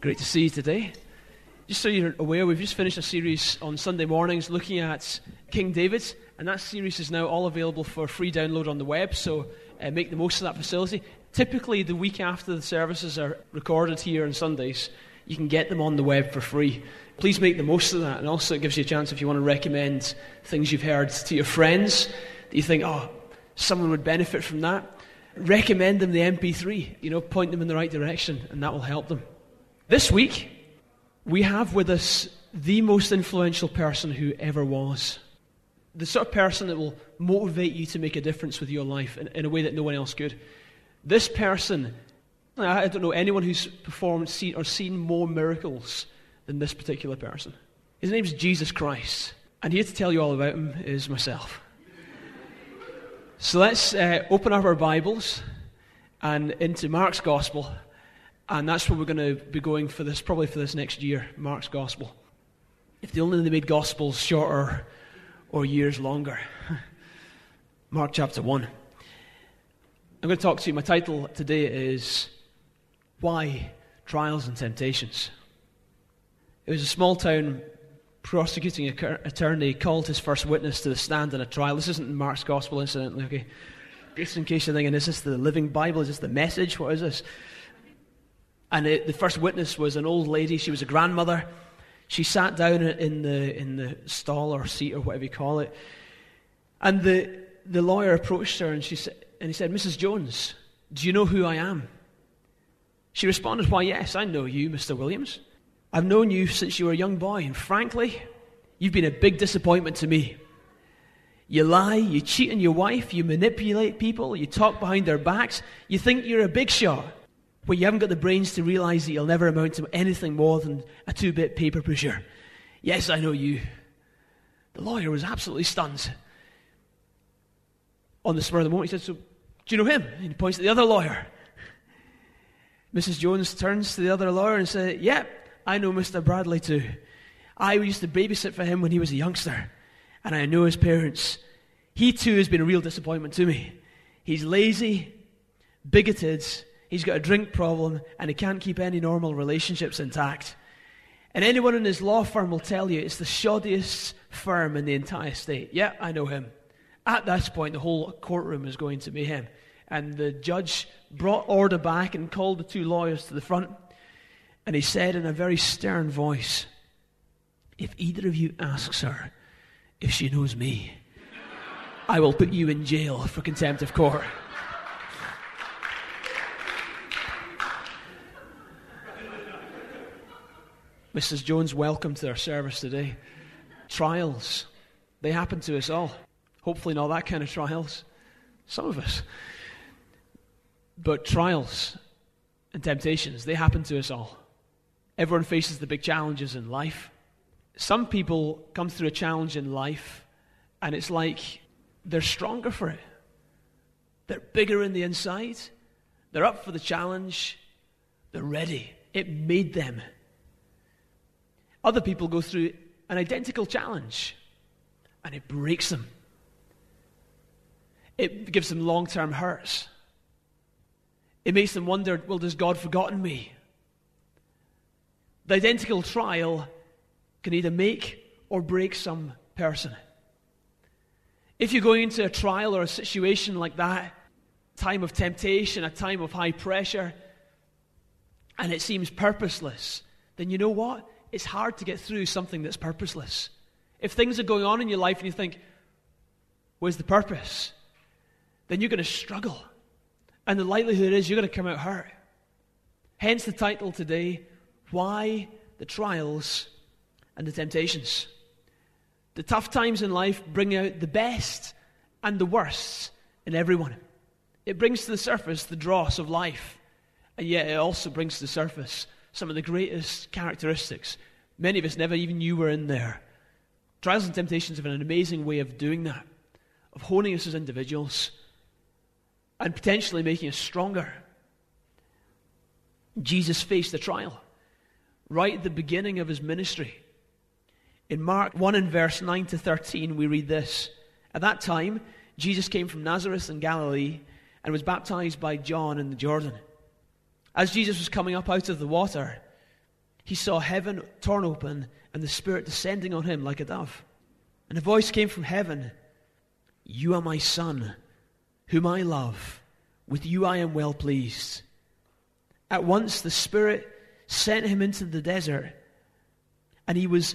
Great to see you today. Just so you're aware, we've just finished a series on Sunday mornings looking at King David, and that series is now all available for free download on the web, so uh, make the most of that facility. Typically, the week after the services are recorded here on Sundays, you can get them on the web for free. Please make the most of that, and also it gives you a chance if you want to recommend things you've heard to your friends that you think, oh, someone would benefit from that. Recommend them the MP3, you know, point them in the right direction, and that will help them. This week, we have with us the most influential person who ever was. The sort of person that will motivate you to make a difference with your life in, in a way that no one else could. This person, I don't know anyone who's performed seen, or seen more miracles than this particular person. His name's Jesus Christ. And here to tell you all about him is myself. So let's uh, open up our Bibles and into Mark's Gospel. And that's where we're going to be going for this, probably for this next year, Mark's Gospel. If they only made Gospels shorter or years longer. Mark chapter 1. I'm going to talk to you. My title today is Why Trials and Temptations. It was a small town prosecuting attorney called his first witness to the stand in a trial. This isn't Mark's Gospel, incidentally, okay? Just in case you're thinking, is this the living Bible? Is this the message? What is this? And it, the first witness was an old lady. She was a grandmother. She sat down in the, in the stall or seat or whatever you call it. And the, the lawyer approached her and, she sa- and he said, Mrs. Jones, do you know who I am? She responded, Why, yes, I know you, Mr. Williams. I've known you since you were a young boy, and frankly, you've been a big disappointment to me. You lie, you cheat on your wife, you manipulate people, you talk behind their backs, you think you're a big shot. But you haven't got the brains to realize that you'll never amount to anything more than a two bit paper pusher. Yes, I know you. The lawyer was absolutely stunned. On the spur of the moment, he said, So, do you know him? And he points to the other lawyer. Mrs. Jones turns to the other lawyer and says, Yep, yeah, I know Mr. Bradley too. I used to babysit for him when he was a youngster, and I know his parents. He too has been a real disappointment to me. He's lazy, bigoted, he's got a drink problem, and he can't keep any normal relationships intact. And anyone in his law firm will tell you it's the shoddiest firm in the entire state. Yeah, I know him. At this point, the whole courtroom is going to be him. And the judge brought order back and called the two lawyers to the front. And he said in a very stern voice, If either of you asks her if she knows me, I will put you in jail for contempt of court. Mrs. Jones, welcome to our service today. Trials, they happen to us all. Hopefully, not that kind of trials. Some of us. But trials and temptations, they happen to us all. Everyone faces the big challenges in life. Some people come through a challenge in life, and it's like they're stronger for it. They're bigger in the inside. They're up for the challenge. They're ready. It made them. Other people go through an identical challenge and it breaks them. It gives them long term hurts. It makes them wonder well, does God forgotten me? The identical trial can either make or break some person. If you're going into a trial or a situation like that, time of temptation, a time of high pressure, and it seems purposeless, then you know what? It's hard to get through something that's purposeless. If things are going on in your life and you think, where's the purpose? Then you're going to struggle. And the likelihood is you're going to come out hurt. Hence the title today Why the Trials and the Temptations. The tough times in life bring out the best and the worst in everyone. It brings to the surface the dross of life, and yet it also brings to the surface some of the greatest characteristics. Many of us never even knew we were in there. Trials and temptations have an amazing way of doing that, of honing us as individuals and potentially making us stronger. Jesus faced the trial right at the beginning of his ministry. In Mark 1 and verse 9 to 13, we read this At that time, Jesus came from Nazareth in Galilee and was baptized by John in the Jordan. As Jesus was coming up out of the water, he saw heaven torn open and the Spirit descending on him like a dove. And a voice came from heaven You are my Son, whom I love. With you I am well pleased. At once the Spirit sent him into the desert, and he was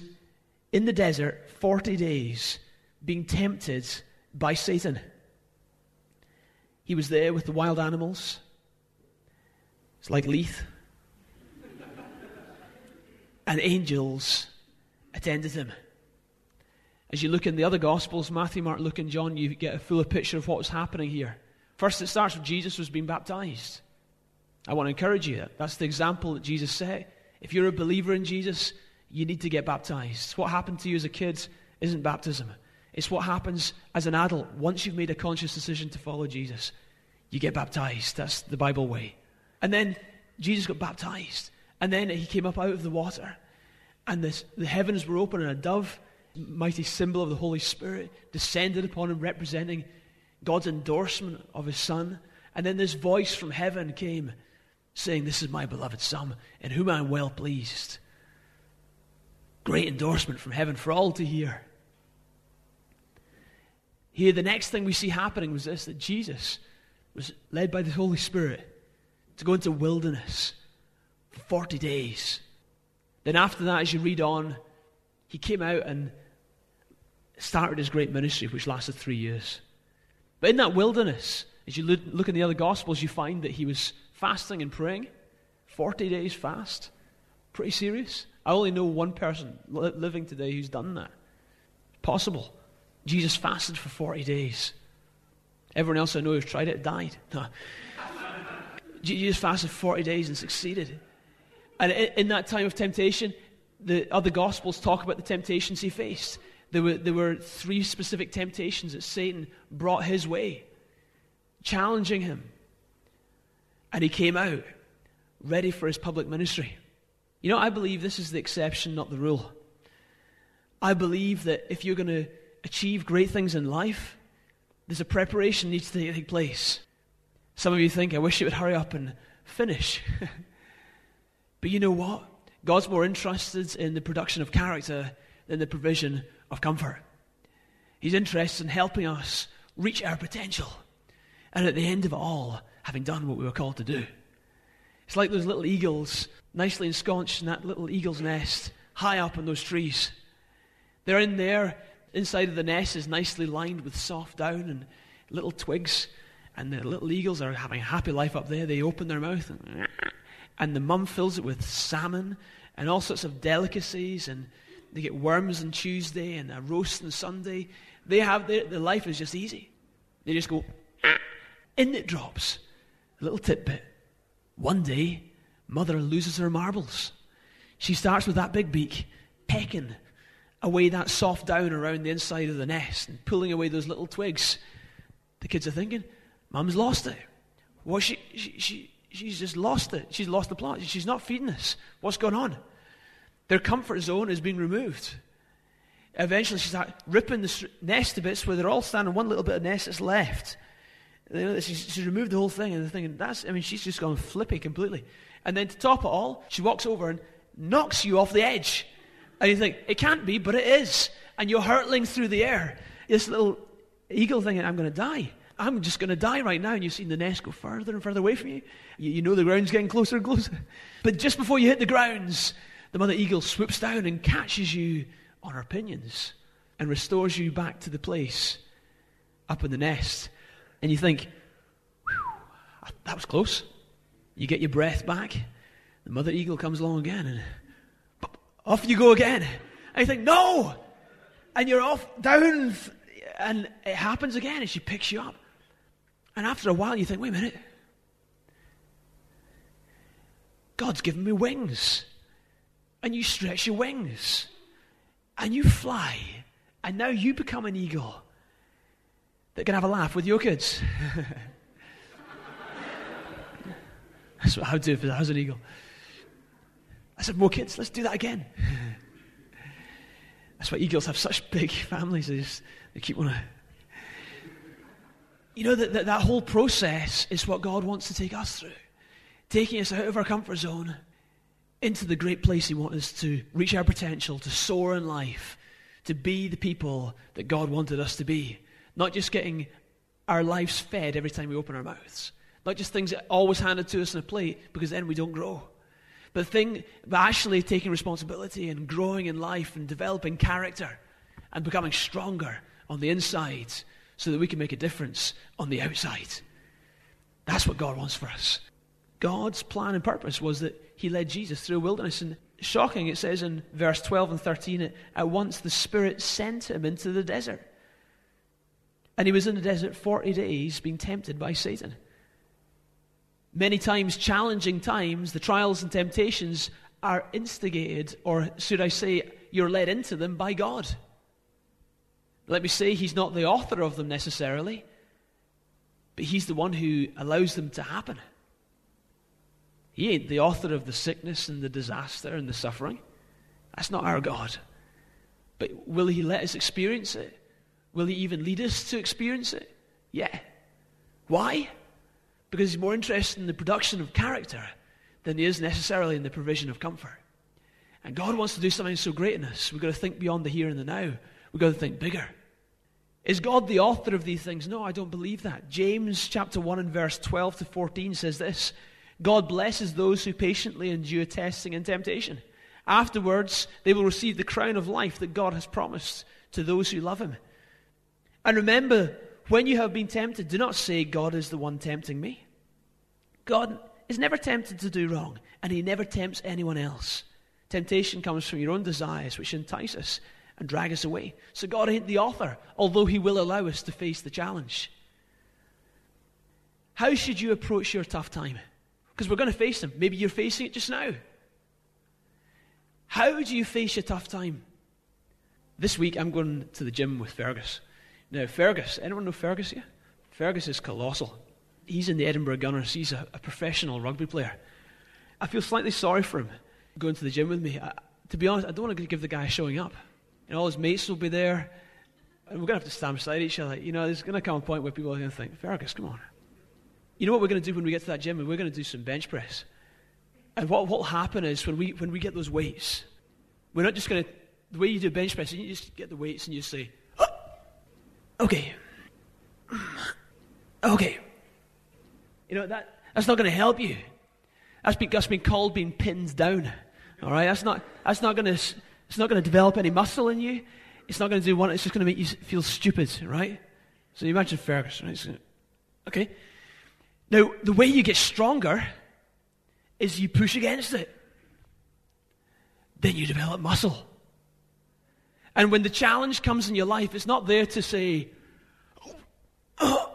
in the desert 40 days being tempted by Satan. He was there with the wild animals. It's like Leith and angels attended him. As you look in the other Gospels, Matthew, Mark, Luke, and John, you get a fuller picture of what was happening here. First, it starts with Jesus was being baptized. I want to encourage you. That's the example that Jesus set. If you're a believer in Jesus, you need to get baptized. What happened to you as a kid isn't baptism. It's what happens as an adult once you've made a conscious decision to follow Jesus. You get baptized. That's the Bible way. And then Jesus got baptized. And then he came up out of the water, and this, the heavens were open, and a dove, mighty symbol of the Holy Spirit, descended upon him, representing God's endorsement of his Son. And then this voice from heaven came, saying, This is my beloved Son, in whom I am well pleased. Great endorsement from heaven for all to hear. Here, the next thing we see happening was this that Jesus was led by the Holy Spirit to go into wilderness for 40 days. Then, after that, as you read on, he came out and started his great ministry, which lasted three years. But in that wilderness, as you look in the other Gospels, you find that he was fasting and praying. 40 days fast. Pretty serious. I only know one person living today who's done that. Possible. Jesus fasted for 40 days. Everyone else I know who's tried it died. Jesus fasted 40 days and succeeded. And in that time of temptation, the other Gospels talk about the temptations he faced. There were, there were three specific temptations that Satan brought his way, challenging him. And he came out ready for his public ministry. You know, I believe this is the exception, not the rule. I believe that if you're going to achieve great things in life, there's a preparation needs to take place. Some of you think, I wish it would hurry up and finish. But you know what? God's more interested in the production of character than the provision of comfort. He's interested in helping us reach our potential. And at the end of it all, having done what we were called to do. It's like those little eagles, nicely ensconced in that little eagle's nest, high up in those trees. They're in there, inside of the nest is nicely lined with soft down and little twigs. And the little eagles are having a happy life up there. They open their mouth and and the mum fills it with salmon and all sorts of delicacies, and they get worms on Tuesday and a roast on Sunday. They have their, their life is just easy. They just go, in it drops. A little tidbit. One day, mother loses her marbles. She starts with that big beak, pecking away that soft down around the inside of the nest and pulling away those little twigs. The kids are thinking, Mum's lost it. Well, she, she, she, she's just lost it. She's lost the plot. She's not feeding us. What's going on? Their comfort zone is being removed. Eventually, she starts ripping the nest to bits where they're all standing one little bit of nest that's left. She's, she's removed the whole thing, and they're thinking, that's, I mean, she's just gone flippy completely. And then to top it all, she walks over and knocks you off the edge. And you think, it can't be, but it is. And you're hurtling through the air. This little eagle thinking, I'm going to die. I'm just going to die right now. And you've seen the nest go further and further away from you. you. You know the ground's getting closer and closer. But just before you hit the grounds, the mother eagle swoops down and catches you on her pinions and restores you back to the place up in the nest. And you think, that was close. You get your breath back. The mother eagle comes along again and off you go again. And you think, no! And you're off down, and it happens again, and she picks you up. And after a while, you think, wait a minute. God's given me wings. And you stretch your wings. And you fly. And now you become an eagle that can have a laugh with your kids. That's what I would do if I was an eagle. I said, more kids, let's do that again. That's why eagles have such big families. They, just, they keep on you know, that, that, that whole process is what God wants to take us through. Taking us out of our comfort zone into the great place He wants us to reach our potential, to soar in life, to be the people that God wanted us to be. Not just getting our lives fed every time we open our mouths, not just things that always handed to us in a plate because then we don't grow. But thing, but actually taking responsibility and growing in life and developing character and becoming stronger on the inside so that we can make a difference on the outside. That's what God wants for us. God's plan and purpose was that He led Jesus through a wilderness. And shocking, it says in verse 12 and 13, at once the Spirit sent him into the desert. And he was in the desert 40 days being tempted by Satan. Many times, challenging times, the trials and temptations are instigated, or should I say, you're led into them by God. Let me say, He's not the author of them necessarily, but He's the one who allows them to happen. He ain't the author of the sickness and the disaster and the suffering. That's not our God. But will He let us experience it? Will He even lead us to experience it? Yeah. Why? Because He's more interested in the production of character than He is necessarily in the provision of comfort. And God wants to do something so great in us. We've got to think beyond the here and the now. We've got to think bigger. Is God the author of these things? No, I don't believe that. James chapter 1 and verse 12 to 14 says this God blesses those who patiently endure testing and temptation. Afterwards, they will receive the crown of life that God has promised to those who love Him. And remember, when you have been tempted, do not say, God is the one tempting me. God is never tempted to do wrong, and He never tempts anyone else. Temptation comes from your own desires, which entice us and drag us away. So God ain't the author, although He will allow us to face the challenge. How should you approach your tough time? Because we're going to face them. Maybe you're facing it just now. How do you face your tough time? This week I'm going to the gym with Fergus. Now, Fergus, anyone know Fergus here? Fergus is colossal. He's in the Edinburgh Gunners. He's a, a professional rugby player. I feel slightly sorry for him going to the gym with me. I, to be honest, I don't want to give the guy showing up. And all his mates will be there. And we're going to have to stand beside each other. You know, there's going to come a point where people are going to think, Fergus, come on. You know what we're going to do when we get to that gym? We're going to do some bench press. And what will happen is when we, when we get those weights, we're not just going to, the way you do bench press, you just get the weights and you say, oh, Okay. Okay. You know, that, that's not going to help you. That's been, that's been called being pinned down. All right? That's not, that's not going to, it's not going to develop any muscle in you. It's not going to do one, it's just going to make you feel stupid, right? So you imagine Ferguson, right? Okay. Now, the way you get stronger is you push against it. Then you develop muscle. And when the challenge comes in your life, it's not there to say, oh,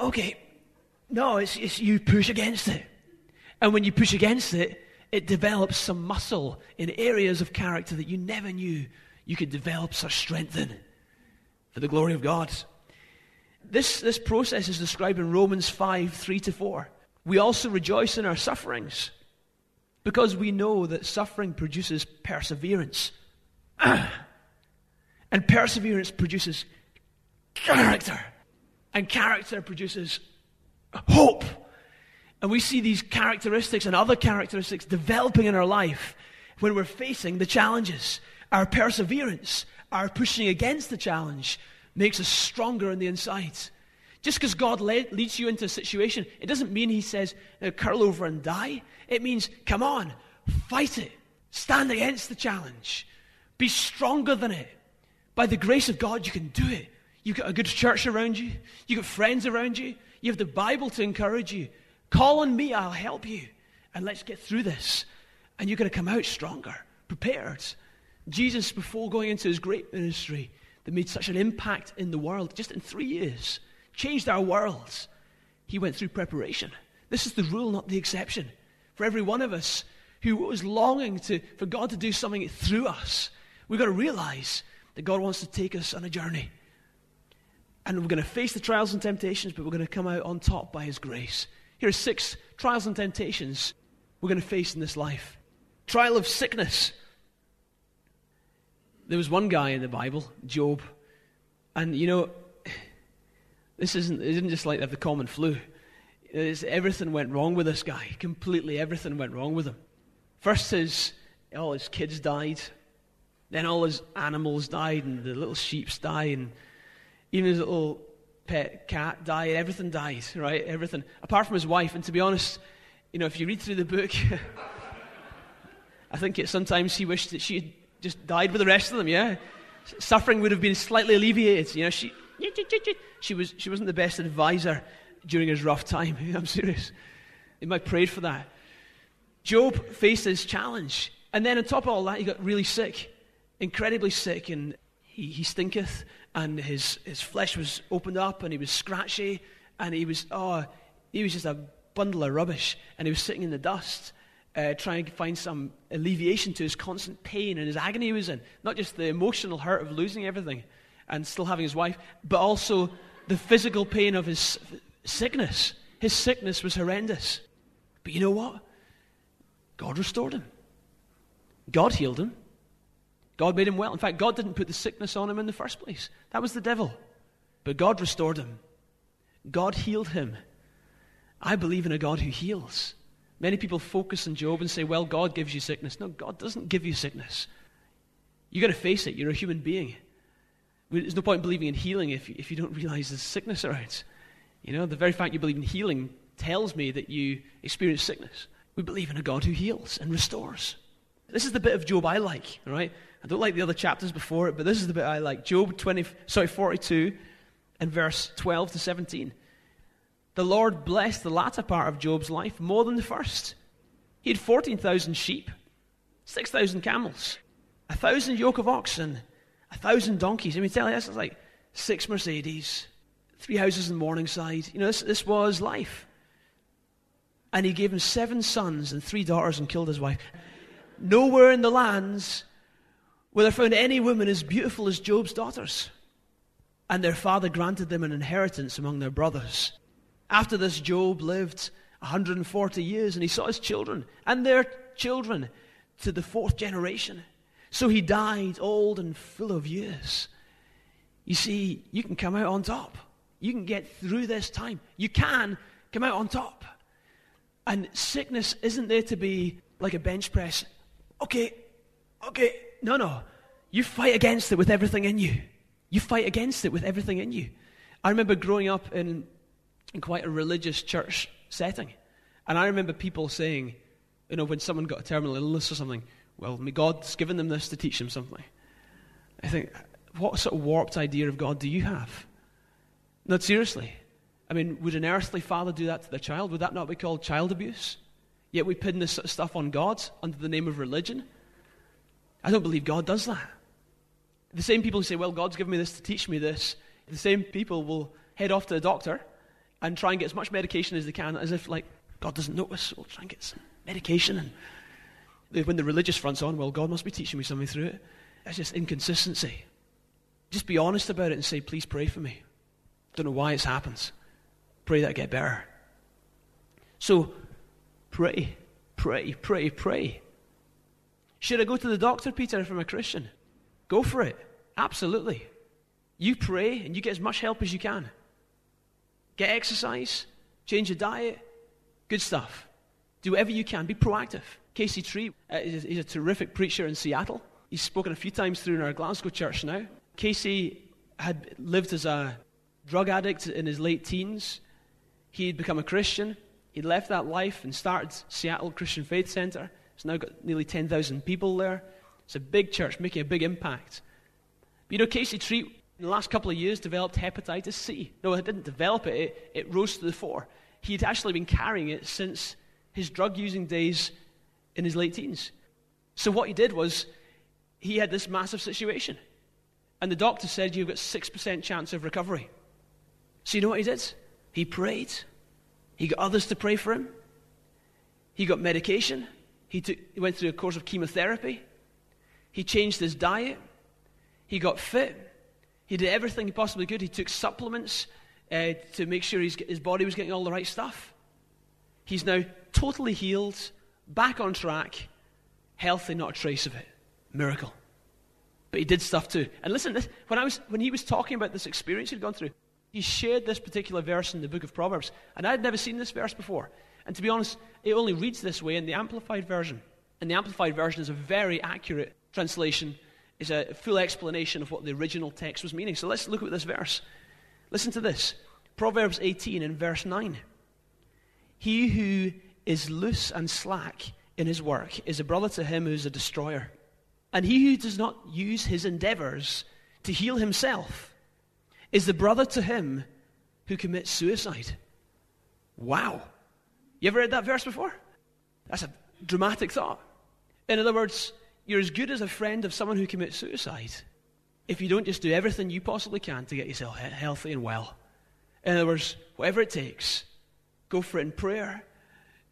okay. No, it's, it's you push against it. And when you push against it, it develops some muscle in areas of character that you never knew you could develop or strengthen for the glory of God. This, this process is described in Romans 5 3 to 4. We also rejoice in our sufferings because we know that suffering produces perseverance. and perseverance produces character. And character produces hope. And we see these characteristics and other characteristics developing in our life when we're facing the challenges. Our perseverance, our pushing against the challenge, makes us stronger on the inside. Just because God leads you into a situation, it doesn't mean He says, curl over and die. It means, come on, fight it. Stand against the challenge. Be stronger than it. By the grace of God, you can do it. You've got a good church around you. You've got friends around you. You have the Bible to encourage you. Call on me, I'll help you. And let's get through this. And you're going to come out stronger, prepared. Jesus, before going into his great ministry that made such an impact in the world, just in three years, changed our worlds, he went through preparation. This is the rule, not the exception. For every one of us who was longing to, for God to do something through us, we've got to realize that God wants to take us on a journey. And we're going to face the trials and temptations, but we're going to come out on top by His grace. Here are six trials and temptations we're going to face in this life trial of sickness. There was one guy in the Bible, Job, and you know, this isn't, it isn't just like have the common flu. It's, everything went wrong with this guy. Completely everything went wrong with him. First, his, all his kids died. Then all his animals died, and the little sheeps died, and even his little pet cat died. Everything died, right? Everything. Apart from his wife. And to be honest, you know, if you read through the book, I think it, sometimes he wished that she had just died with the rest of them, yeah? Suffering would have been slightly alleviated. You know, she, she, was, she wasn't the best advisor during his rough time. I'm serious. He might prayed for that. Job faced his challenge. And then on top of all that, he got really sick, incredibly sick, and he, he stinketh, and his, his flesh was opened up, and he was scratchy, and he was, oh, he was just a bundle of rubbish, and he was sitting in the dust. Uh, trying to find some alleviation to his constant pain and his agony he was in. Not just the emotional hurt of losing everything and still having his wife, but also the physical pain of his sickness. His sickness was horrendous. But you know what? God restored him. God healed him. God made him well. In fact, God didn't put the sickness on him in the first place. That was the devil. But God restored him. God healed him. I believe in a God who heals. Many people focus on Job and say, well, God gives you sickness. No, God doesn't give you sickness. You've got to face it. You're a human being. There's no point in believing in healing if if you don't realize there's sickness around. You know, the very fact you believe in healing tells me that you experience sickness. We believe in a God who heals and restores. This is the bit of Job I like, all right? I don't like the other chapters before it, but this is the bit I like. Job 20, sorry, 42 and verse 12 to 17. The Lord blessed the latter part of Job's life more than the first. He had 14,000 sheep, 6,000 camels, a thousand yoke of oxen, a thousand donkeys. I mean, tell you, is like six Mercedes, three houses in Morningside. You know, this, this was life. And he gave him seven sons and three daughters and killed his wife. Nowhere in the lands were there found any women as beautiful as Job's daughters. And their father granted them an inheritance among their brothers. After this, Job lived 140 years, and he saw his children and their children to the fourth generation. So he died old and full of years. You see, you can come out on top. You can get through this time. You can come out on top. And sickness isn't there to be like a bench press. Okay, okay. No, no. You fight against it with everything in you. You fight against it with everything in you. I remember growing up in, in quite a religious church setting. And I remember people saying, you know, when someone got a terminal illness or something, well, God's given them this to teach them something. I think, what sort of warped idea of God do you have? Not seriously. I mean, would an earthly father do that to their child? Would that not be called child abuse? Yet we pin this sort of stuff on God under the name of religion. I don't believe God does that. The same people who say, well, God's given me this to teach me this, the same people will head off to the doctor and try and get as much medication as they can, as if, like, God doesn't notice. We'll try and get some medication and when the religious front's on, well, God must be teaching me something through it. That's just inconsistency. Just be honest about it and say, please pray for me. Don't know why it's happens. Pray that I get better. So, pray, pray, pray, pray. Should I go to the doctor, Peter, if I'm a Christian? Go for it. Absolutely. You pray and you get as much help as you can. Get exercise, change your diet, good stuff. Do whatever you can. Be proactive. Casey Treat uh, is, he's a terrific preacher in Seattle. He's spoken a few times through in our Glasgow church now. Casey had lived as a drug addict in his late teens. He'd become a Christian. He'd left that life and started Seattle Christian Faith Center. It's now got nearly 10,000 people there. It's a big church making a big impact. But you know, Casey Treat, in the last couple of years, developed hepatitis C. No, he didn't develop it, it, it rose to the fore. He'd actually been carrying it since his drug using days in his late teens. So what he did was he had this massive situation. And the doctor said, You've got 6% chance of recovery. So you know what he did? He prayed. He got others to pray for him. He got medication. He, took, he went through a course of chemotherapy. He changed his diet. He got fit. He did everything he possibly could. He took supplements uh, to make sure his body was getting all the right stuff. He's now totally healed back on track, healthy, not a trace of it. Miracle. But he did stuff too. And listen, this, when, I was, when he was talking about this experience he'd gone through, he shared this particular verse in the book of Proverbs. And I had never seen this verse before. And to be honest, it only reads this way in the Amplified Version. And the Amplified Version is a very accurate translation, is a full explanation of what the original text was meaning. So let's look at this verse. Listen to this Proverbs 18 in verse 9. He who is loose and slack in his work is a brother to him who is a destroyer. And he who does not use his endeavors to heal himself is the brother to him who commits suicide. Wow. You ever read that verse before? That's a dramatic thought. In other words, you're as good as a friend of someone who commits suicide if you don't just do everything you possibly can to get yourself healthy and well. In other words, whatever it takes, go for it in prayer.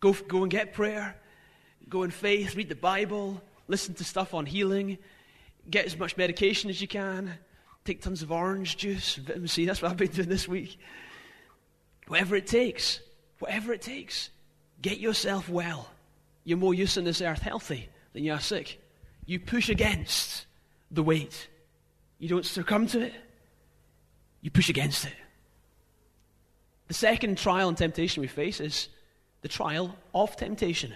Go, go and get prayer. Go in faith, read the Bible, listen to stuff on healing, get as much medication as you can, take tons of orange juice, vitamin C. That's what I've been doing this week. Whatever it takes, whatever it takes, get yourself well. You're more use on this earth healthy than you are sick. You push against the weight. You don't succumb to it. You push against it. The second trial and temptation we face is the trial of temptation.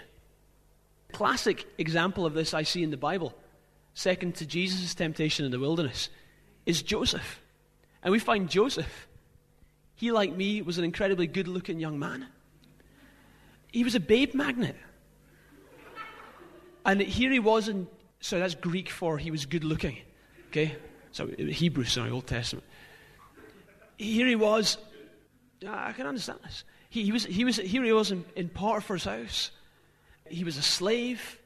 Classic example of this I see in the Bible, second to Jesus' temptation in the wilderness, is Joseph. And we find Joseph, he, like me, was an incredibly good looking young man. He was a babe magnet. And here he was in, so that's Greek for he was good looking. Okay? So Hebrew, sorry, Old Testament. Here he was I can understand this. He, he was, he was, here he was in, in Potiphar's house. He was a slave.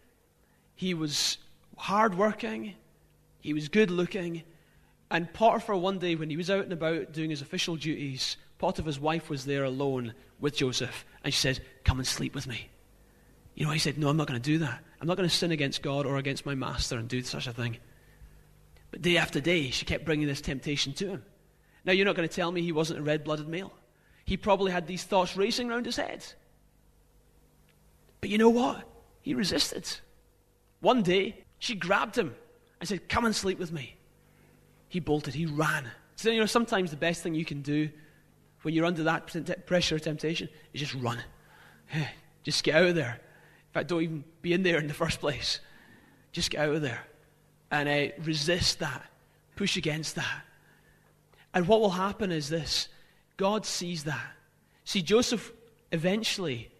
He was hardworking. He was good looking. And Potiphar, one day, when he was out and about doing his official duties, Potiphar's wife was there alone with Joseph. And she said, Come and sleep with me. You know, he said, No, I'm not going to do that. I'm not going to sin against God or against my master and do such a thing. But day after day, she kept bringing this temptation to him. Now, you're not going to tell me he wasn't a red blooded male he probably had these thoughts racing around his head. But you know what? He resisted. One day, she grabbed him and said, Come and sleep with me. He bolted, he ran. So, you know, sometimes the best thing you can do when you're under that pressure or temptation is just run. Just get out of there. In fact, don't even be in there in the first place. Just get out of there and uh, resist that, push against that. And what will happen is this God sees that. See, Joseph eventually,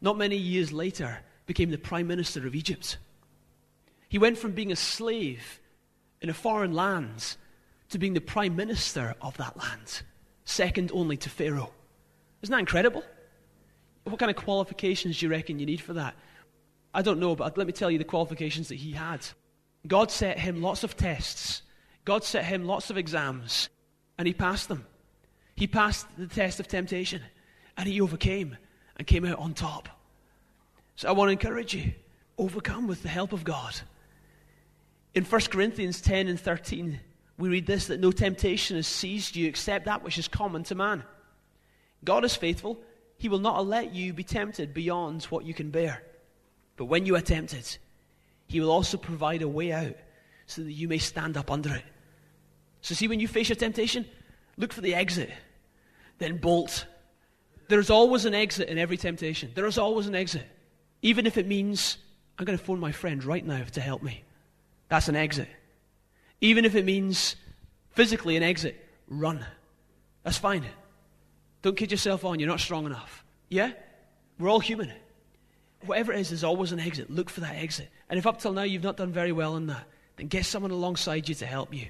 not many years later, became the prime minister of Egypt. He went from being a slave in a foreign land to being the prime minister of that land, second only to Pharaoh. Isn't that incredible? What kind of qualifications do you reckon you need for that? I don't know, but let me tell you the qualifications that he had. God set him lots of tests, God set him lots of exams, and he passed them. He passed the test of temptation and he overcame and came out on top. So I want to encourage you overcome with the help of God. In 1 Corinthians 10 and 13, we read this that no temptation has seized you except that which is common to man. God is faithful. He will not let you be tempted beyond what you can bear. But when you are tempted, He will also provide a way out so that you may stand up under it. So, see, when you face your temptation, Look for the exit, then bolt. There's always an exit in every temptation. There is always an exit. Even if it means I'm going to phone my friend right now to help me. That's an exit. Even if it means physically an exit, run. That's fine. Don't kid yourself on, you're not strong enough. Yeah? We're all human. Whatever it is, there's always an exit. Look for that exit. And if up till now you've not done very well in that, then get someone alongside you to help you.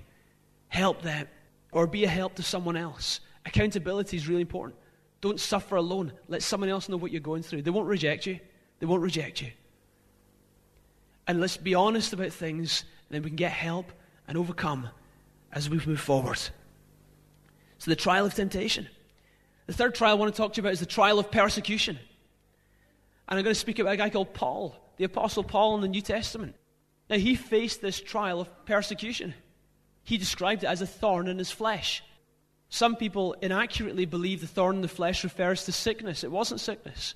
Help them or be a help to someone else. Accountability is really important. Don't suffer alone. Let someone else know what you're going through. They won't reject you. They won't reject you. And let's be honest about things, then we can get help and overcome as we move forward. So, the trial of temptation. The third trial I want to talk to you about is the trial of persecution. And I'm going to speak about a guy called Paul, the Apostle Paul in the New Testament. Now, he faced this trial of persecution. He described it as a thorn in his flesh. Some people inaccurately believe the thorn in the flesh refers to sickness. It wasn't sickness.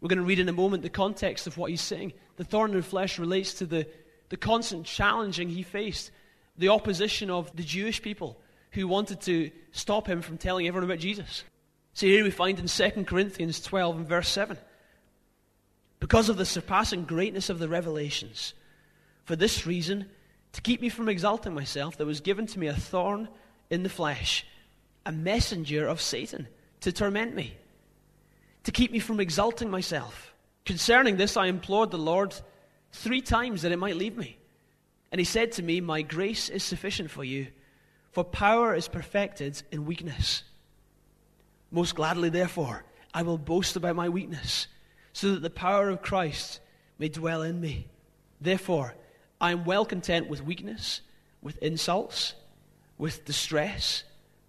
We're going to read in a moment the context of what he's saying. The thorn in the flesh relates to the, the constant challenging he faced, the opposition of the Jewish people who wanted to stop him from telling everyone about Jesus. So here we find in 2 Corinthians 12 and verse 7. because of the surpassing greatness of the revelations. For this reason, to keep me from exalting myself, there was given to me a thorn in the flesh, a messenger of Satan to torment me, to keep me from exalting myself. Concerning this, I implored the Lord three times that it might leave me. And he said to me, My grace is sufficient for you, for power is perfected in weakness. Most gladly, therefore, I will boast about my weakness, so that the power of Christ may dwell in me. Therefore, I am well content with weakness, with insults, with distress,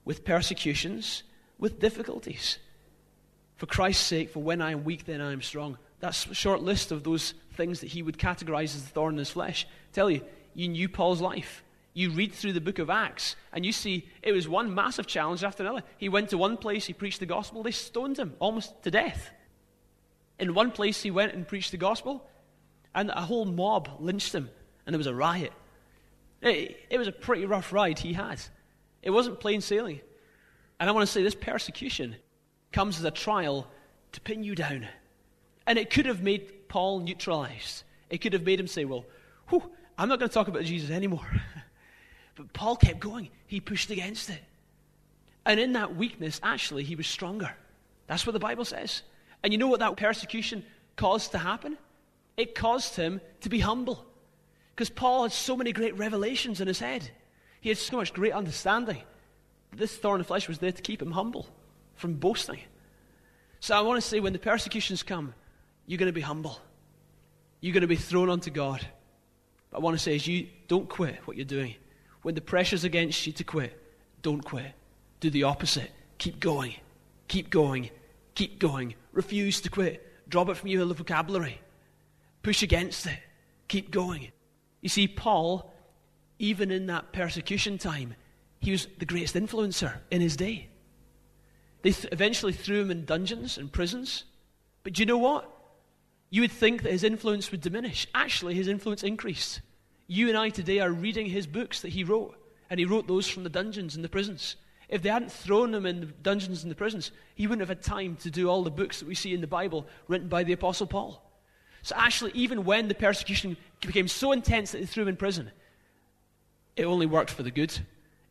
with persecutions, with difficulties. For Christ's sake, for when I am weak, then I am strong. That's a short list of those things that he would categorize as the thorn in his flesh. I tell you, you knew Paul's life. You read through the book of Acts, and you see it was one massive challenge after another. He went to one place, he preached the gospel, they stoned him almost to death. In one place, he went and preached the gospel, and a whole mob lynched him, and there was a riot. It, it was a pretty rough ride he had. It wasn't plain sailing. And I want to say this persecution comes as a trial to pin you down. And it could have made Paul neutralized. It could have made him say, Well, whew, I'm not going to talk about Jesus anymore. but Paul kept going. He pushed against it. And in that weakness, actually, he was stronger. That's what the Bible says. And you know what that persecution caused to happen? It caused him to be humble. Because Paul had so many great revelations in his head. He had so much great understanding. This thorn in flesh was there to keep him humble from boasting. So I want to say when the persecutions come, you're going to be humble. You're going to be thrown onto God. But I want to say is you don't quit what you're doing. When the pressure's against you to quit, don't quit. Do the opposite. Keep going. Keep going. Keep going. Refuse to quit. Drop it from your vocabulary. Push against it. Keep going. You see, Paul, even in that persecution time, he was the greatest influencer in his day. They th- eventually threw him in dungeons and prisons. But do you know what? You would think that his influence would diminish. Actually, his influence increased. You and I today are reading his books that he wrote, and he wrote those from the dungeons and the prisons. If they hadn't thrown him in the dungeons and the prisons, he wouldn't have had time to do all the books that we see in the Bible written by the Apostle Paul. So, actually, even when the persecution became so intense that they threw him in prison, it only worked for the good.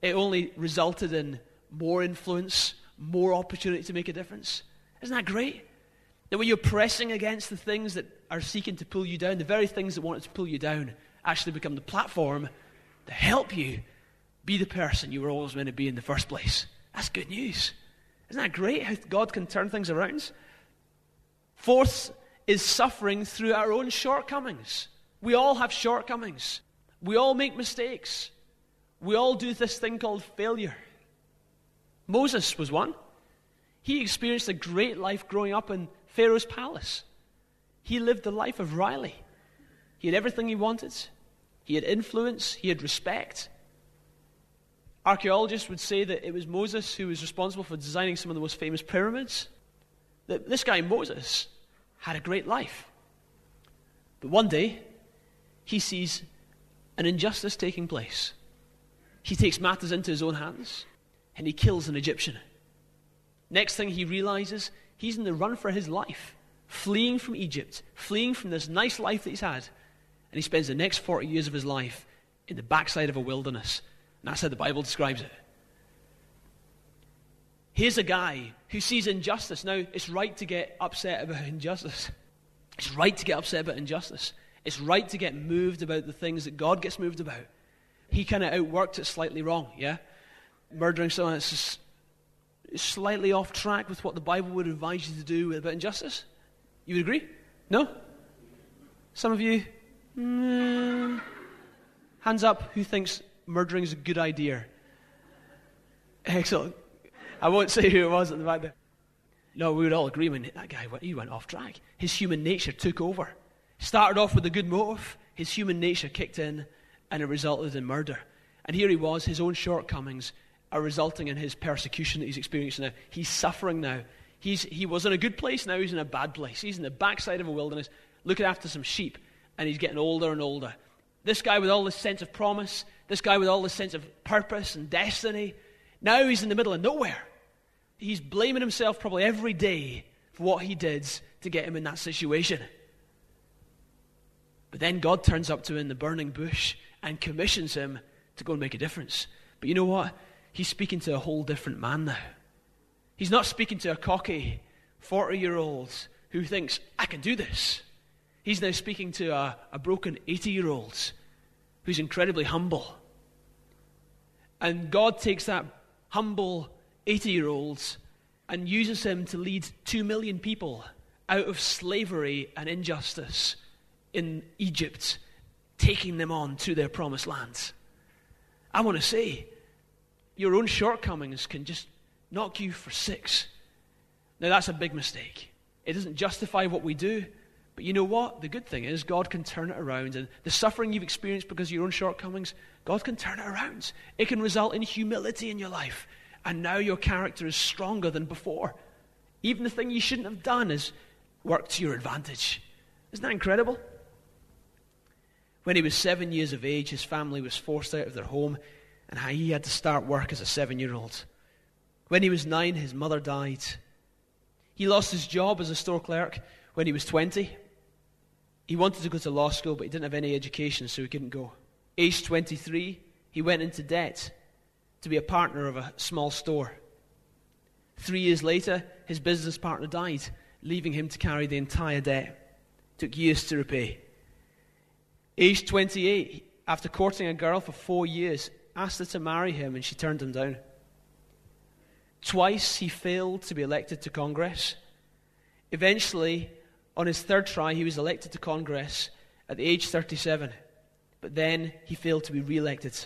It only resulted in more influence, more opportunity to make a difference. Isn't that great? That when you're pressing against the things that are seeking to pull you down, the very things that wanted to pull you down actually become the platform to help you be the person you were always meant to be in the first place. That's good news. Isn't that great how God can turn things around? Fourth is suffering through our own shortcomings. We all have shortcomings. We all make mistakes. We all do this thing called failure. Moses was one. He experienced a great life growing up in Pharaoh's palace. He lived the life of Riley. He had everything he wanted, he had influence, he had respect. Archaeologists would say that it was Moses who was responsible for designing some of the most famous pyramids. That this guy, Moses, had a great life. But one day, he sees an injustice taking place. He takes matters into his own hands and he kills an Egyptian. Next thing he realizes, he's in the run for his life, fleeing from Egypt, fleeing from this nice life that he's had. And he spends the next 40 years of his life in the backside of a wilderness. And that's how the Bible describes it. Here's a guy who sees injustice. Now, it's right to get upset about injustice. It's right to get upset about injustice. It's right to get moved about the things that God gets moved about. He kind of outworked it slightly wrong, yeah? murdering someone that's slightly off track with what the Bible would advise you to do about injustice? You would agree? No? Some of you? Mm, hands up who thinks murdering is a good idea. Excellent. I won't say who it was at the back there. No, we would all agree when that guy he went off track. His human nature took over. Started off with a good motive, his human nature kicked in, and it resulted in murder. And here he was, his own shortcomings are resulting in his persecution that he's experiencing now. He's suffering now. He's, he was in a good place, now he's in a bad place. He's in the backside of a wilderness looking after some sheep, and he's getting older and older. This guy with all this sense of promise, this guy with all this sense of purpose and destiny, now he's in the middle of nowhere. He's blaming himself probably every day for what he did to get him in that situation. But then God turns up to him in the burning bush and commissions him to go and make a difference. But you know what? He's speaking to a whole different man now. He's not speaking to a cocky 40 year old who thinks, I can do this. He's now speaking to a, a broken 80 year old who's incredibly humble. And God takes that humble 80 year old and uses him to lead 2 million people out of slavery and injustice in Egypt, taking them on to their promised land. I want to say, your own shortcomings can just knock you for six. Now, that's a big mistake. It doesn't justify what we do, but you know what? The good thing is, God can turn it around. And the suffering you've experienced because of your own shortcomings, God can turn it around. It can result in humility in your life. And now your character is stronger than before. Even the thing you shouldn't have done has worked to your advantage. Isn't that incredible? When he was seven years of age, his family was forced out of their home, and how he had to start work as a seven year old. When he was nine, his mother died. He lost his job as a store clerk when he was 20. He wanted to go to law school, but he didn't have any education, so he couldn't go. Age 23, he went into debt to be a partner of a small store. Three years later, his business partner died, leaving him to carry the entire debt. It took years to repay. Age 28, after courting a girl for four years, asked her to marry him, and she turned him down. Twice he failed to be elected to Congress. Eventually, on his third try, he was elected to Congress at the age 37, but then he failed to be re elected.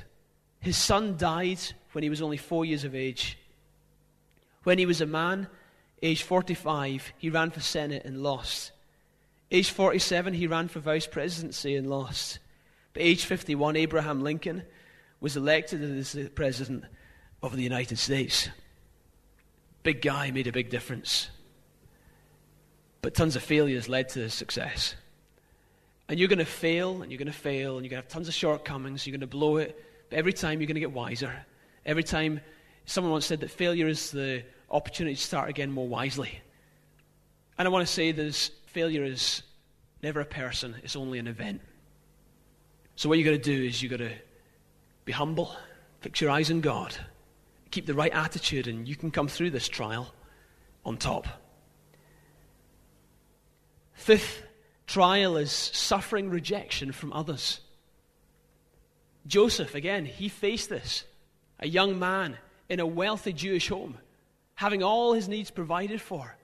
His son died when he was only four years of age. When he was a man, age 45, he ran for Senate and lost. Age 47, he ran for vice presidency and lost. But age 51, Abraham Lincoln was elected as the president of the United States. Big guy made a big difference. But tons of failures led to his success. And you're going to fail, and you're going to fail, and you're going to have tons of shortcomings, you're going to blow it, but every time you're going to get wiser. Every time, someone once said that failure is the opportunity to start again more wisely. And I want to say this failure is never a person, it's only an event. So, what you've got to do is you've got to be humble, fix your eyes on God, keep the right attitude, and you can come through this trial on top. Fifth trial is suffering rejection from others. Joseph, again, he faced this. A young man in a wealthy Jewish home, having all his needs provided for,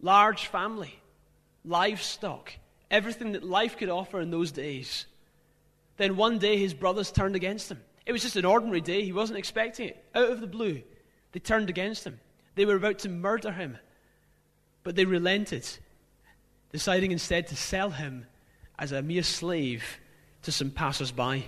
large family, livestock, everything that life could offer in those days. Then one day his brothers turned against him. It was just an ordinary day. He wasn't expecting it. Out of the blue, they turned against him. They were about to murder him. But they relented, deciding instead to sell him as a mere slave to some passers by.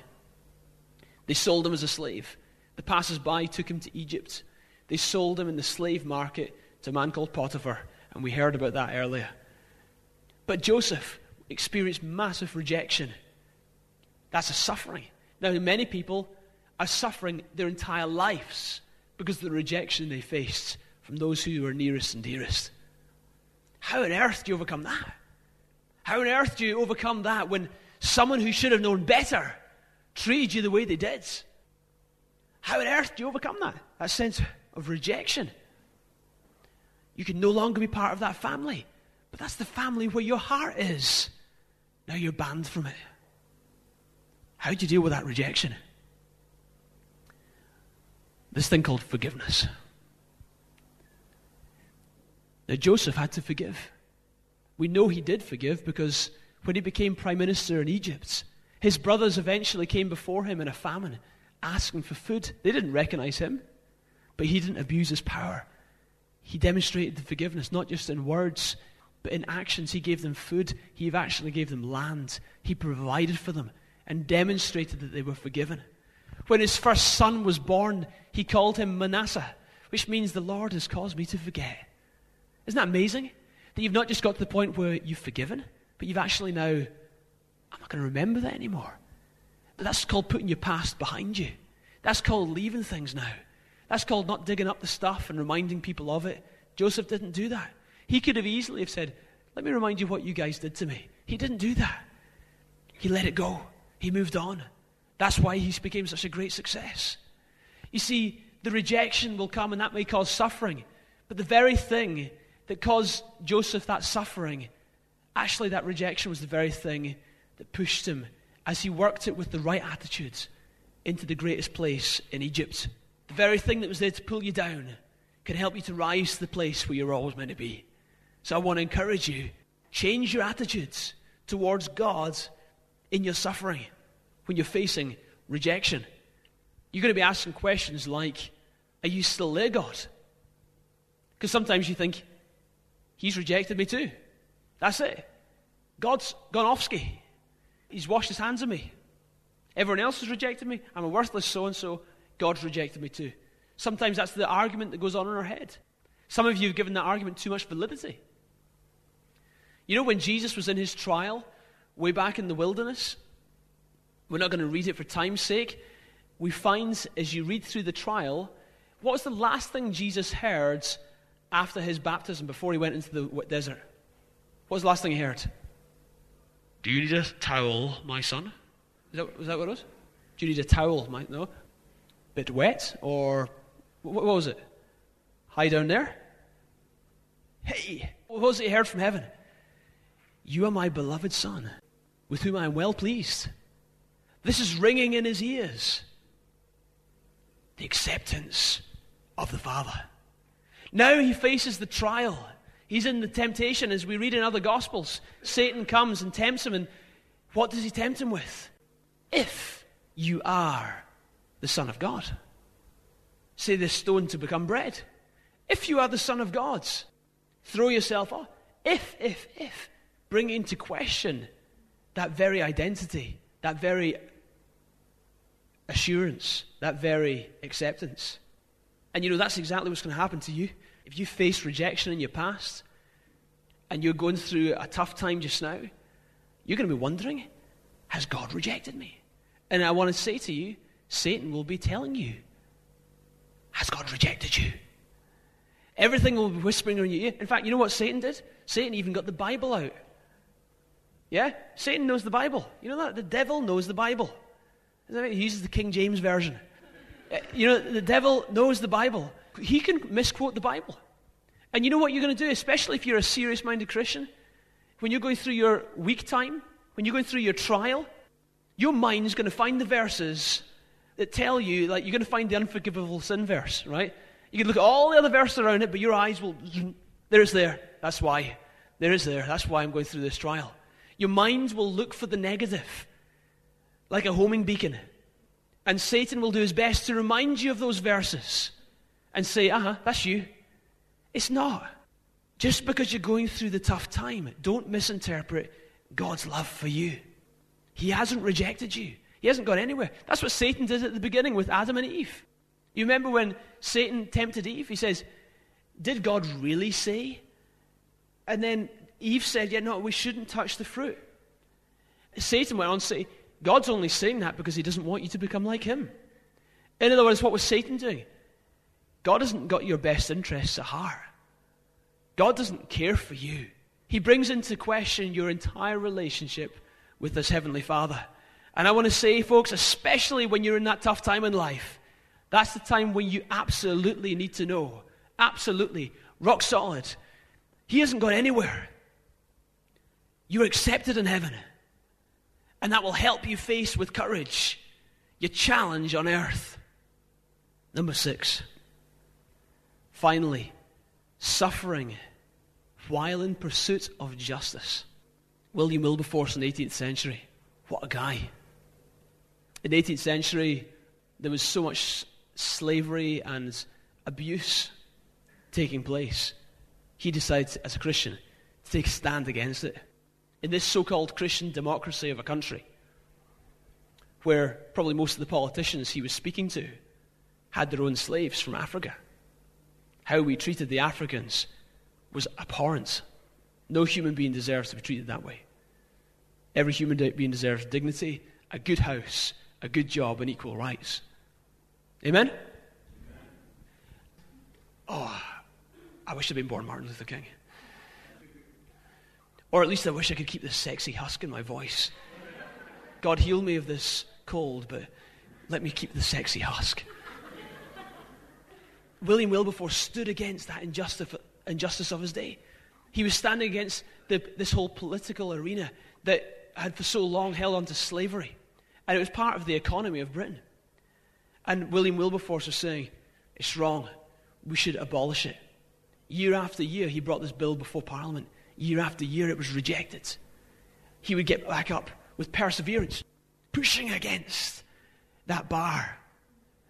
They sold him as a slave. The passers by took him to Egypt. They sold him in the slave market to a man called Potiphar, and we heard about that earlier. But Joseph experienced massive rejection. That's a suffering. Now, many people are suffering their entire lives because of the rejection they faced from those who were nearest and dearest. How on earth do you overcome that? How on earth do you overcome that when someone who should have known better treated you the way they did? How on earth do you overcome that? That sense of rejection. You can no longer be part of that family. But that's the family where your heart is. Now you're banned from it. How do you deal with that rejection? This thing called forgiveness. Now, Joseph had to forgive. We know he did forgive because when he became prime minister in Egypt, his brothers eventually came before him in a famine asking for food. They didn't recognize him, but he didn't abuse his power. He demonstrated the forgiveness, not just in words, but in actions, he gave them food. He actually gave them land. He provided for them and demonstrated that they were forgiven. When his first son was born, he called him Manasseh, which means the Lord has caused me to forget. Isn't that amazing? That you've not just got to the point where you've forgiven, but you've actually now, I'm not going to remember that anymore. But that's called putting your past behind you. That's called leaving things now. That's called not digging up the stuff and reminding people of it. Joseph didn't do that. He could have easily have said, Let me remind you what you guys did to me. He didn't do that. He let it go. He moved on. That's why he became such a great success. You see, the rejection will come and that may cause suffering. But the very thing that caused Joseph that suffering, actually, that rejection was the very thing that pushed him as he worked it with the right attitudes into the greatest place in Egypt. The very thing that was there to pull you down can help you to rise to the place where you're always meant to be. So I want to encourage you change your attitudes towards God in your suffering when you're facing rejection. You're going to be asking questions like, Are you still there, God? Because sometimes you think, He's rejected me too. That's it. God's gone off ski. He's washed his hands of me. Everyone else has rejected me. I'm a worthless so and so. God's rejected me too. Sometimes that's the argument that goes on in our head. Some of you have given that argument too much validity. You know, when Jesus was in his trial, way back in the wilderness, we're not going to read it for time's sake. We find, as you read through the trial, what was the last thing Jesus heard after his baptism, before he went into the desert? What was the last thing he heard? Do you need a towel, my son? Is that, was that what it was? Do you need a towel, my no? Bit wet or what, what was it? High down there. Hey, what was it he heard from heaven? You are my beloved son, with whom I am well pleased. This is ringing in his ears. The acceptance of the Father. Now he faces the trial. He's in the temptation, as we read in other Gospels. Satan comes and tempts him, and what does he tempt him with? If you are the Son of God, say this stone to become bread. If you are the Son of God, throw yourself off. If, if, if, bring into question that very identity, that very assurance, that very acceptance. And you know, that's exactly what's going to happen to you. If you face rejection in your past and you're going through a tough time just now, you're going to be wondering, has God rejected me? And I want to say to you, Satan will be telling you, has God rejected you? Everything will be whispering in your ear. In fact, you know what Satan did? Satan even got the Bible out. Yeah? Satan knows the Bible. You know that? The devil knows the Bible. He uses the King James Version. Uh, you know, the devil knows the Bible. He can misquote the Bible. And you know what you're going to do, especially if you're a serious minded Christian? When you're going through your weak time, when you're going through your trial, your mind's going to find the verses that tell you, like, you're going to find the unforgivable sin verse, right? You can look at all the other verses around it, but your eyes will, there it's there. That's why. There is there. That's why I'm going through this trial. Your mind will look for the negative, like a homing beacon. And Satan will do his best to remind you of those verses and say, uh huh, that's you. It's not. Just because you're going through the tough time, don't misinterpret God's love for you. He hasn't rejected you, He hasn't gone anywhere. That's what Satan did at the beginning with Adam and Eve. You remember when Satan tempted Eve? He says, Did God really say? And then Eve said, Yeah, no, we shouldn't touch the fruit. Satan went on to say, God's only saying that because he doesn't want you to become like him. In other words, what was Satan doing? God hasn't got your best interests at heart. God doesn't care for you. He brings into question your entire relationship with this Heavenly Father. And I want to say, folks, especially when you're in that tough time in life, that's the time when you absolutely need to know, absolutely, rock solid, He hasn't gone anywhere. You're accepted in heaven. And that will help you face with courage your challenge on earth. Number six. Finally, suffering while in pursuit of justice. William Wilberforce in the 18th century. What a guy. In the 18th century, there was so much slavery and abuse taking place. He decides, as a Christian, to take a stand against it in this so called Christian democracy of a country, where probably most of the politicians he was speaking to had their own slaves from Africa. How we treated the Africans was abhorrent. No human being deserves to be treated that way. Every human being deserves dignity, a good house, a good job, and equal rights. Amen? Oh, I wish I'd been born Martin Luther King. Or at least I wish I could keep this sexy husk in my voice. God, heal me of this cold, but let me keep the sexy husk. William Wilberforce stood against that injustice of his day. He was standing against the, this whole political arena that had for so long held on to slavery. And it was part of the economy of Britain. And William Wilberforce was saying, it's wrong. We should abolish it. Year after year, he brought this bill before Parliament. Year after year, it was rejected. He would get back up with perseverance, pushing against that bar.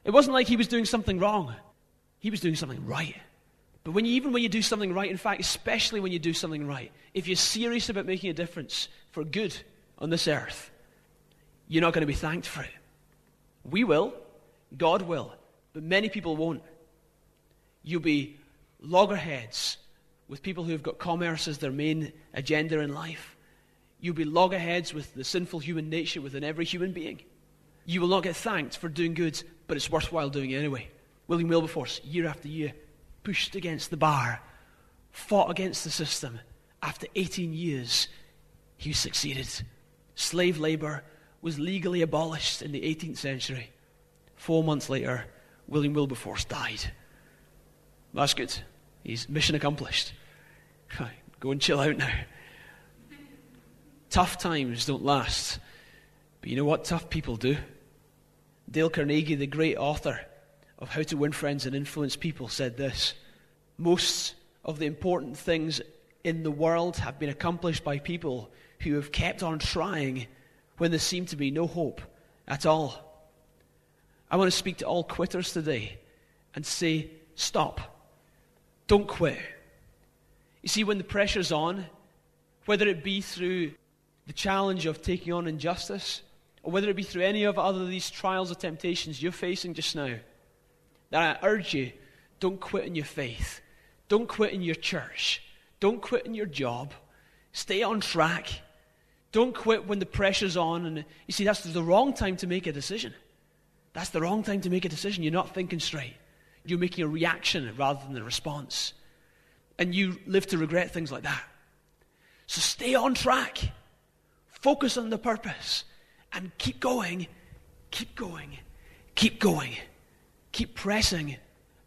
It wasn't like he was doing something wrong, he was doing something right. But when you, even when you do something right, in fact, especially when you do something right, if you're serious about making a difference for good on this earth, you're not going to be thanked for it. We will, God will, but many people won't. You'll be loggerheads with people who've got commerce as their main agenda in life. You'll be loggerheads with the sinful human nature within every human being. You will not get thanked for doing good, but it's worthwhile doing it anyway. William Wilberforce, year after year, pushed against the bar, fought against the system. After 18 years, he succeeded. Slave labor was legally abolished in the 18th century. Four months later, William Wilberforce died. That's good. He's mission accomplished. Go and chill out now. Tough times don't last. But you know what tough people do? Dale Carnegie, the great author of How to Win Friends and Influence People, said this Most of the important things in the world have been accomplished by people who have kept on trying when there seemed to be no hope at all. I want to speak to all quitters today and say, Stop. Don't quit. You see, when the pressure's on, whether it be through the challenge of taking on injustice, or whether it be through any of other these trials or temptations you're facing just now, that I urge you, don't quit in your faith. Don't quit in your church. Don't quit in your job. Stay on track. Don't quit when the pressure's on. And you see, that's the wrong time to make a decision. That's the wrong time to make a decision. You're not thinking straight. You're making a reaction rather than a response. And you live to regret things like that. So stay on track. Focus on the purpose. And keep going. Keep going. Keep going. Keep pressing.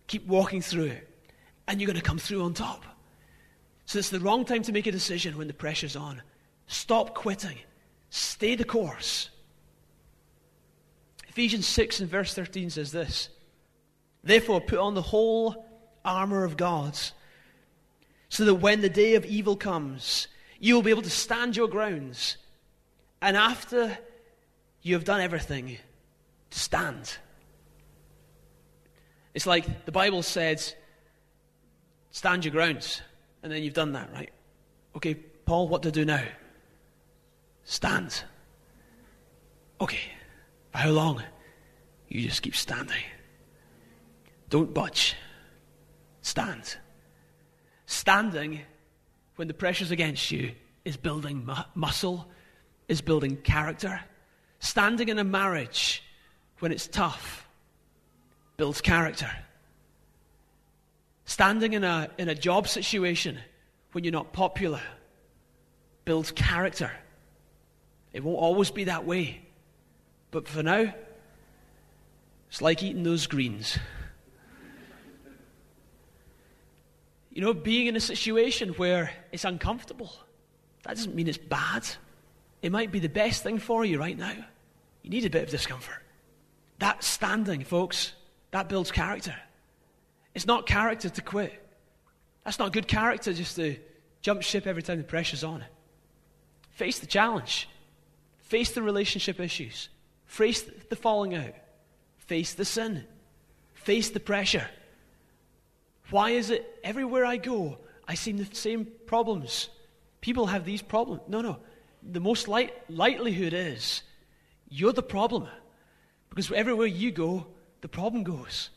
Keep walking through it. And you're going to come through on top. So it's the wrong time to make a decision when the pressure's on. Stop quitting. Stay the course. Ephesians 6 and verse 13 says this Therefore, put on the whole armor of God, so that when the day of evil comes, you will be able to stand your grounds. And after you have done everything, to stand. It's like the Bible says, stand your grounds. And then you've done that, right? Okay, Paul, what to do now? Stand. Okay. For how long? You just keep standing. Don't budge. Stand. Standing when the pressure's against you is building mu- muscle, is building character. Standing in a marriage when it's tough builds character. Standing in a, in a job situation when you're not popular builds character. It won't always be that way. But for now, it's like eating those greens. You know, being in a situation where it's uncomfortable, that doesn't mean it's bad. It might be the best thing for you right now. You need a bit of discomfort. That standing, folks, that builds character. It's not character to quit. That's not good character just to jump ship every time the pressure's on. Face the challenge. Face the relationship issues. Face the falling out. Face the sin. Face the pressure. Why is it everywhere I go, I see the same problems? People have these problems. No, no. The most light, likelihood is you're the problem. Because everywhere you go, the problem goes.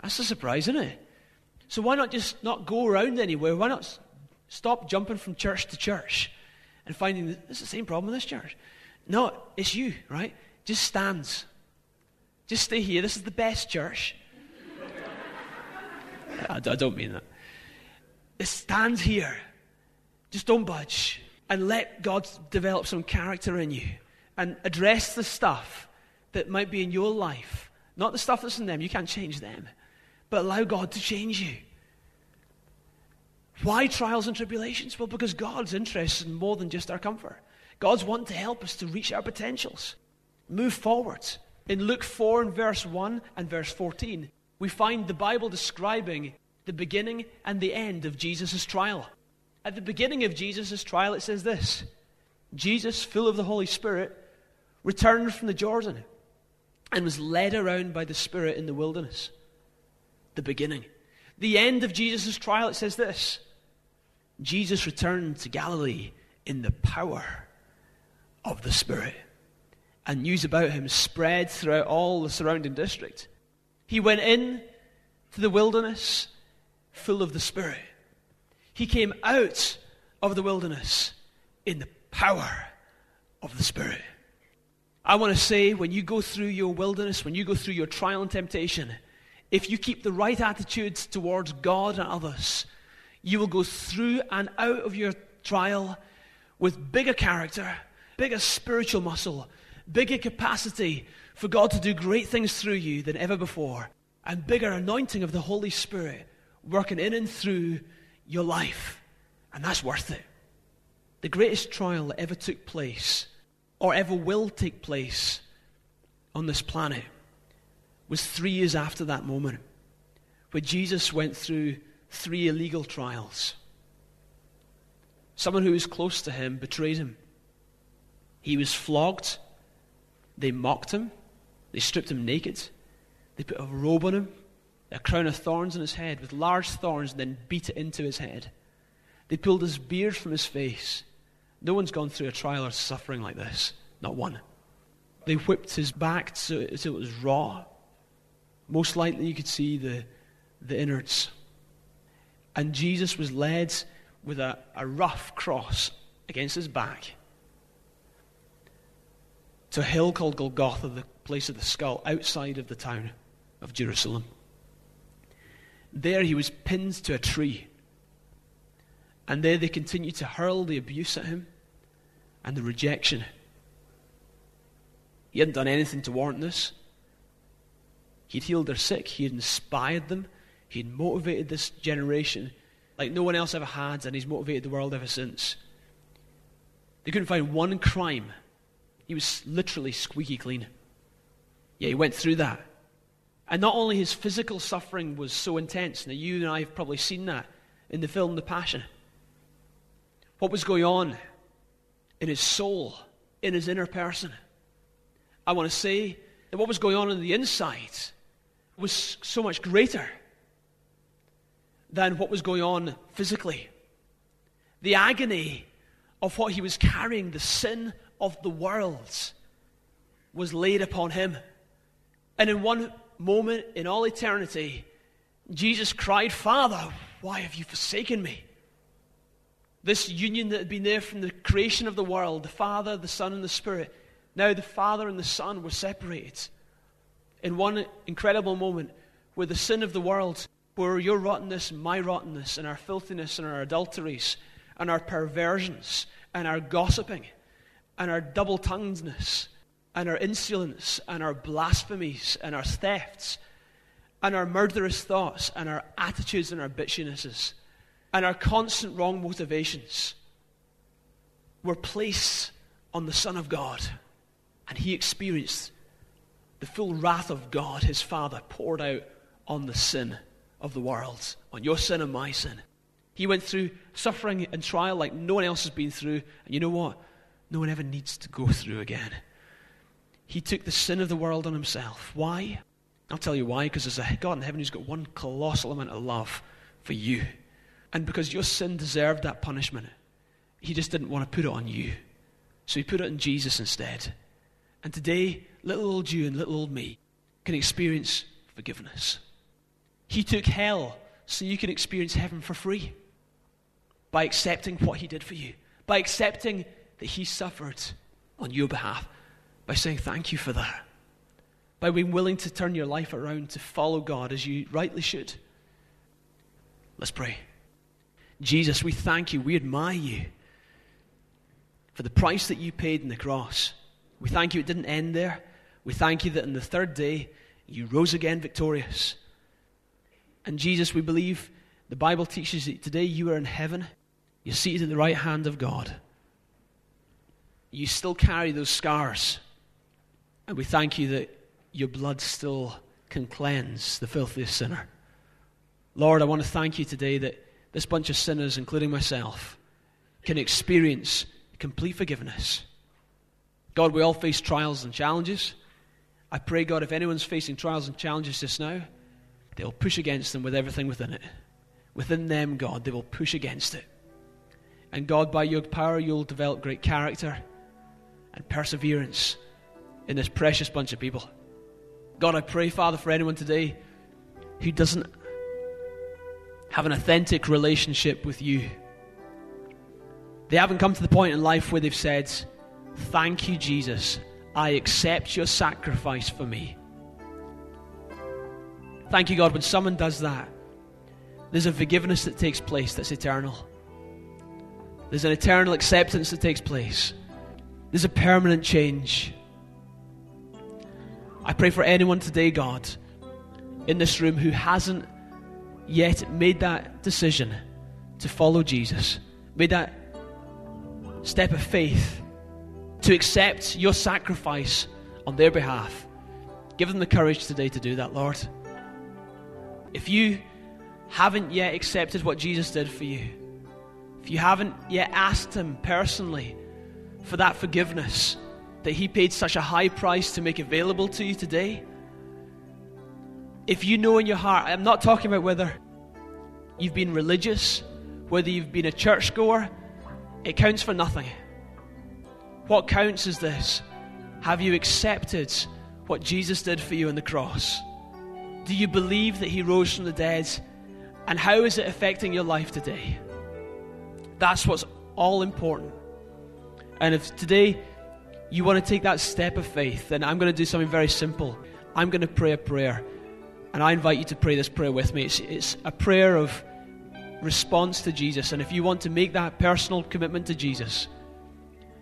That's a surprise, isn't it? So why not just not go around anywhere? Why not stop jumping from church to church and finding that it's the same problem in this church? No, it's you, right? Just stands. Just stay here. This is the best church. I, don't mean that. Stand here. Just don't budge. And let God develop some character in you. and address the stuff that might be in your life. Not the stuff that's in them, you can't change them, but allow God to change you. Why trials and tribulations? Well, because God's interested in more than just our comfort. God's wanting to help us to reach our potentials, move forward. In Luke 4 and verse 1 and verse 14, we find the Bible describing the beginning and the end of Jesus' trial. At the beginning of Jesus' trial, it says this Jesus, full of the Holy Spirit, returned from the Jordan and was led around by the Spirit in the wilderness. The beginning. The end of Jesus' trial, it says this Jesus returned to Galilee in the power of the Spirit. And news about him spread throughout all the surrounding district. He went in to the wilderness full of the Spirit. He came out of the wilderness in the power of the Spirit. I want to say when you go through your wilderness, when you go through your trial and temptation, if you keep the right attitudes towards God and others, you will go through and out of your trial with bigger character, bigger spiritual muscle, bigger capacity for God to do great things through you than ever before, and bigger anointing of the Holy Spirit working in and through your life. And that's worth it. The greatest trial that ever took place, or ever will take place on this planet, was three years after that moment, where Jesus went through three illegal trials. Someone who was close to him betrayed him. He was flogged. They mocked him. They stripped him naked. They put a robe on him a crown of thorns on his head with large thorns, and then beat it into his head. They pulled his beard from his face. No one's gone through a trial or suffering like this. Not one. They whipped his back so, it was raw. Most likely, you could see the, the innards. And Jesus was led with a, a rough cross against his back to a hill called Golgotha, the place of the skull, outside of the town of Jerusalem. There he was pinned to a tree. And there they continued to hurl the abuse at him and the rejection. He hadn't done anything to warrant this. He'd healed their sick, he had inspired them, he had motivated this generation like no one else ever had, and he's motivated the world ever since. They couldn't find one crime. He was literally squeaky clean. Yeah, he went through that. And not only his physical suffering was so intense, now you and I have probably seen that in the film The Passion. What was going on in his soul, in his inner person? I want to say that what was going on in the inside was so much greater than what was going on physically. The agony of what he was carrying, the sin of the world, was laid upon him. And in one moment in all eternity, Jesus cried, Father, why have you forsaken me? This union that had been there from the creation of the world, the Father, the Son, and the Spirit, now the Father and the Son were separated. In one incredible moment where the sin of the world, where your rottenness my rottenness, and our filthiness and our adulteries, and our perversions, and our gossiping, and our double tonguedness, and our insolence and our blasphemies and our thefts and our murderous thoughts and our attitudes and our bitchinesses and our constant wrong motivations were placed on the Son of God. And he experienced the full wrath of God, his Father, poured out on the sin of the world, on your sin and my sin. He went through suffering and trial like no one else has been through. And you know what? No one ever needs to go through again. He took the sin of the world on himself. Why? I'll tell you why. Because there's a God in heaven who's got one colossal amount of love for you. And because your sin deserved that punishment, he just didn't want to put it on you. So he put it on Jesus instead. And today, little old you and little old me can experience forgiveness. He took hell so you can experience heaven for free by accepting what he did for you, by accepting that he suffered on your behalf by saying thank you for that, by being willing to turn your life around to follow God as you rightly should. Let's pray. Jesus, we thank you, we admire you for the price that you paid in the cross. We thank you it didn't end there. We thank you that on the third day you rose again victorious. And Jesus, we believe the Bible teaches that today you are in heaven. You're seated at the right hand of God. You still carry those scars. And we thank you that your blood still can cleanse the filthiest sinner. Lord, I want to thank you today that this bunch of sinners, including myself, can experience complete forgiveness. God, we all face trials and challenges. I pray, God, if anyone's facing trials and challenges just now, they'll push against them with everything within it. Within them, God, they will push against it. And God, by your power, you'll develop great character and perseverance in this precious bunch of people. God, I pray, Father, for anyone today who doesn't have an authentic relationship with you. They haven't come to the point in life where they've said, Thank you, Jesus. I accept your sacrifice for me. Thank you, God. When someone does that, there's a forgiveness that takes place that's eternal. There's an eternal acceptance that takes place. There's a permanent change. I pray for anyone today, God, in this room who hasn't yet made that decision to follow Jesus, made that step of faith to accept your sacrifice on their behalf. Give them the courage today to do that, Lord. If you haven't yet accepted what Jesus did for you, if you haven't yet asked Him personally for that forgiveness that He paid such a high price to make available to you today, if you know in your heart, I'm not talking about whether you've been religious, whether you've been a churchgoer, it counts for nothing. What counts is this Have you accepted what Jesus did for you on the cross? Do you believe that He rose from the dead? And how is it affecting your life today? That's what's all important. And if today you want to take that step of faith, then I'm going to do something very simple. I'm going to pray a prayer. And I invite you to pray this prayer with me. It's, it's a prayer of response to Jesus. And if you want to make that personal commitment to Jesus,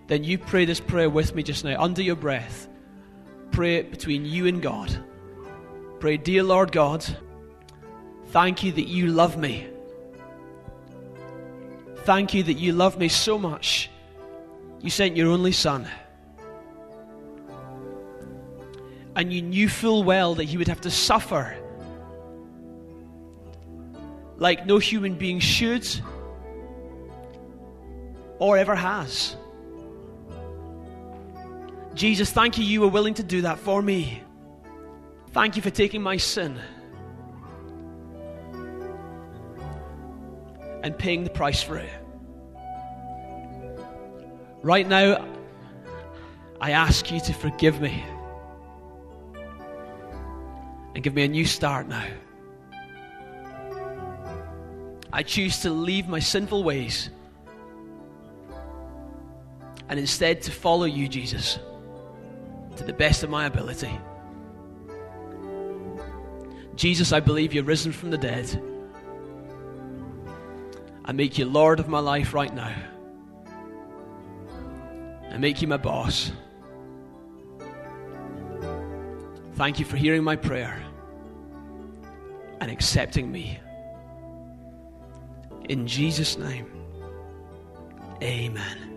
then you pray this prayer with me just now, under your breath. Pray it between you and God. Pray, Dear Lord God, thank you that you love me. Thank you that you love me so much. You sent your only Son. And you knew full well that he would have to suffer like no human being should or ever has. Jesus, thank you, you were willing to do that for me. Thank you for taking my sin and paying the price for it. Right now, I ask you to forgive me and give me a new start now. I choose to leave my sinful ways and instead to follow you, Jesus to the best of my ability. Jesus, I believe you're risen from the dead. I make you Lord of my life right now. I make you my boss. Thank you for hearing my prayer and accepting me. In Jesus' name, amen.